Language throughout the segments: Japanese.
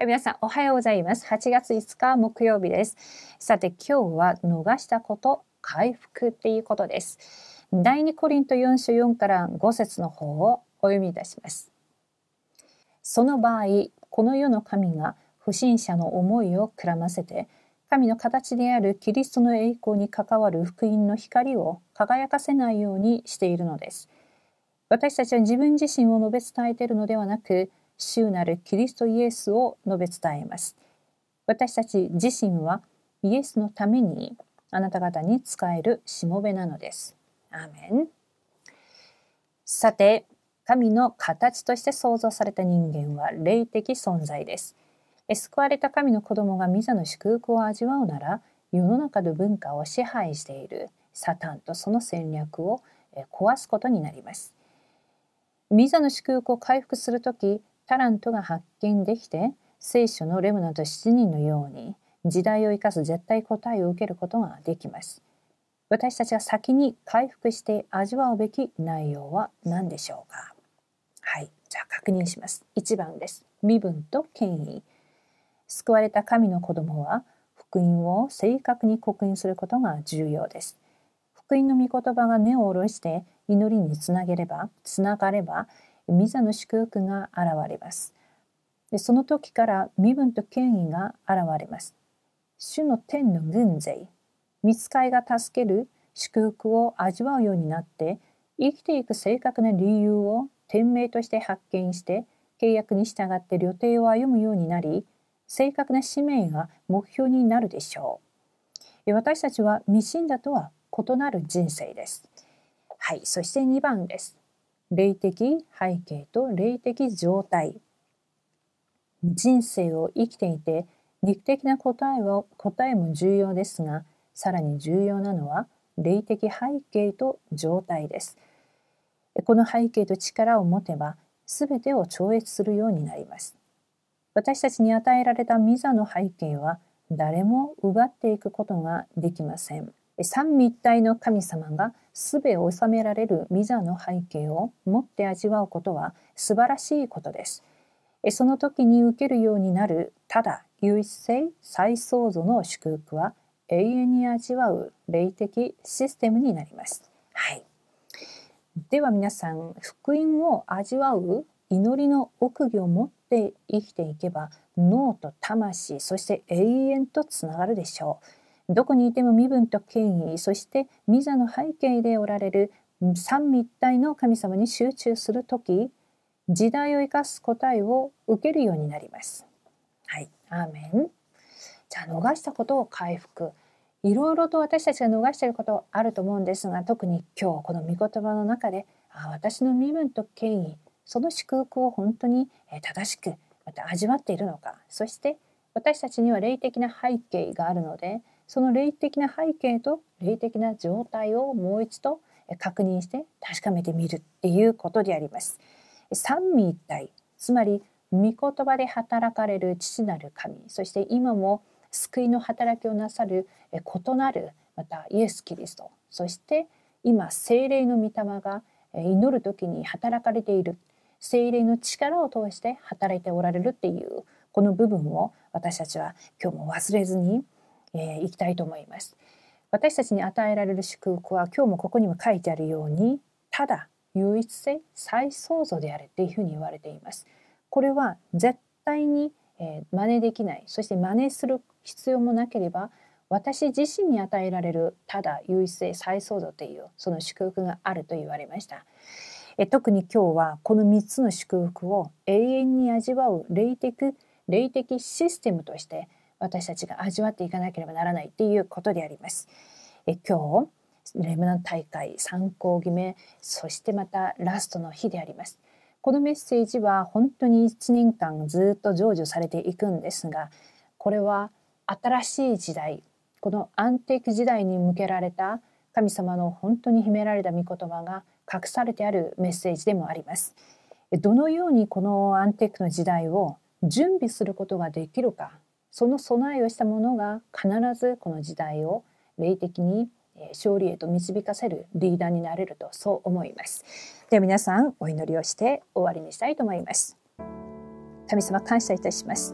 はい、皆さんおはようございます。8月5日木曜日です。さて今日は逃したこと、回復っていうことです。第2コリント4章4から5節の方をお読みいたします。その場合、この世の神が不審者の思いをくらませて、神の形であるキリストの栄光に関わる福音の光を輝かせないようにしているのです。私たちは自分自身を述べ伝えているのではなく、主なるキリストイエスを述べ伝えます。私たち自身はイエスのためにあなた方に使えるしもべなのです。アーメン。さて、神の形として創造された人間は霊的存在です。救われた神の子供がミザの祝福を味わうなら、世の中の文化を支配しているサタンとその戦略を壊すことになります。ミザの祝福を回復するとき、タラントが発見できて聖書のレムナと7人のように時代を生かす絶対答えを受けることができます。私たちが先に回復して味わうべき内容は何でしょうか？はい。じゃあ確認します。1番です。身分と権威。救われた神の子供は福音を正確に刻印することが重要です。福音の御言葉が根を下ろして祈りにつなげれば、つながれば、ミザの祝福が現れます。でその時から身分と権威が現れます。主の天の軍勢、見つかいが助ける祝福を味わうようになって、生きていく正確な理由を天命として発見して、契約に従って旅程を歩むようになり、正確な使命が目標になるでしょう。私たちは未信だとは異なる人生です。はい、そして2番です。霊的背景と霊的状態。人生を生きていて肉的な答えは答えも重要ですがさらに重要なのは霊的背景と状態です。この背景と力を持てば全てを超越するようになります。私たちに与えられたミザの背景は誰も奪っていくことができません。三位一体の神様がべを収められるミザの背景を持って味わうことは素晴らしいことです。その時に受けるようになるただ唯一性再創造の祝福は永遠に味わう霊的システムになります。はい。では皆さん、福音を味わう祈りの奥義を持って生きていけば脳と魂そして永遠とつながるでしょう。どこにいても身分と権威そしてミザの背景でおられる三位一体の神様に集中する時時代を生かす答えを受けるようになります。はい、アーメン。じゃあ逃したことを回復。いろいろと私たちが逃していることあると思うんですが特に今日この御言葉の中であ私の身分と権威その祝福を本当に正しくまた味わっているのかそして私たちには霊的な背景があるのでその霊的な背景と霊的な状態をもう一度確認して確かめてみるっていうことであります。三位一体つまり御言葉で働かれる父なる神そして今も救いの働きをなさる異なるまたイエス・キリストそして今精霊の御霊が祈る時に働かれている精霊の力を通して働いておられるっていうこの部分を私たちは今日も忘れずにえー、いきたいと思います。私たちに与えられる祝福は今日もここにも書いてあるようにただ唯一性再創造であるっていうふうに言われています。これは絶対に、えー、真似できないそして真似する必要もなければ私自身に与えられるただ唯一性再創造というその祝福があると言われました。え特に今日はこの3つの祝福を永遠に味わう霊的霊的システムとして私たちが味わっていかなければならないっていうことであります。え今日レムナン大会参考決めそしてまたラストの日であります。このメッセージは本当に1年間ずっと成就されていくんですがこれは新しい時代このアンティーク時代に向けられた神様の本当に秘められた御言葉が隠されてあるメッセージでもあります。どのようにこのアンティークの時代を準備することができるかその備えをした者が必ずこの時代を霊的に勝利へと導かせるリーダーになれるとそう思います。では皆さんお祈りをして終わりにしたいと思います。神様感謝いたします。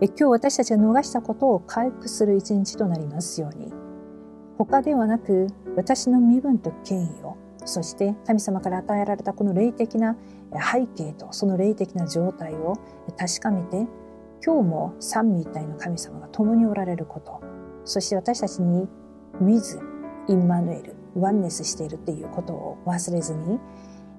え今日私たちが逃したことを回復する一日となりますように。他ではなく、私の身分と権威を、そして神様から与えられたこの霊的な背景とその霊的な状態を確かめて、今日も三位一体の神様が共におられること、そして私たちに水、インマヌエル、ワンネスしているっていうことを忘れずに、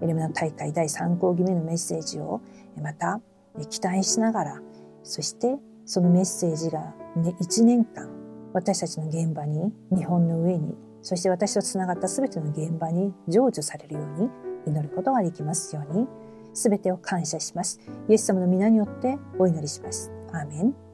エレメナ大会第3講義目のメッセージをまた期待しながら、そしてそのメッセージが、ね、1年間私たちの現場に、日本の上に、そして私と繋がった全ての現場に成就されるように祈ることができますように、全てを感謝します。イエス様の皆によってお祈りします。アーメン。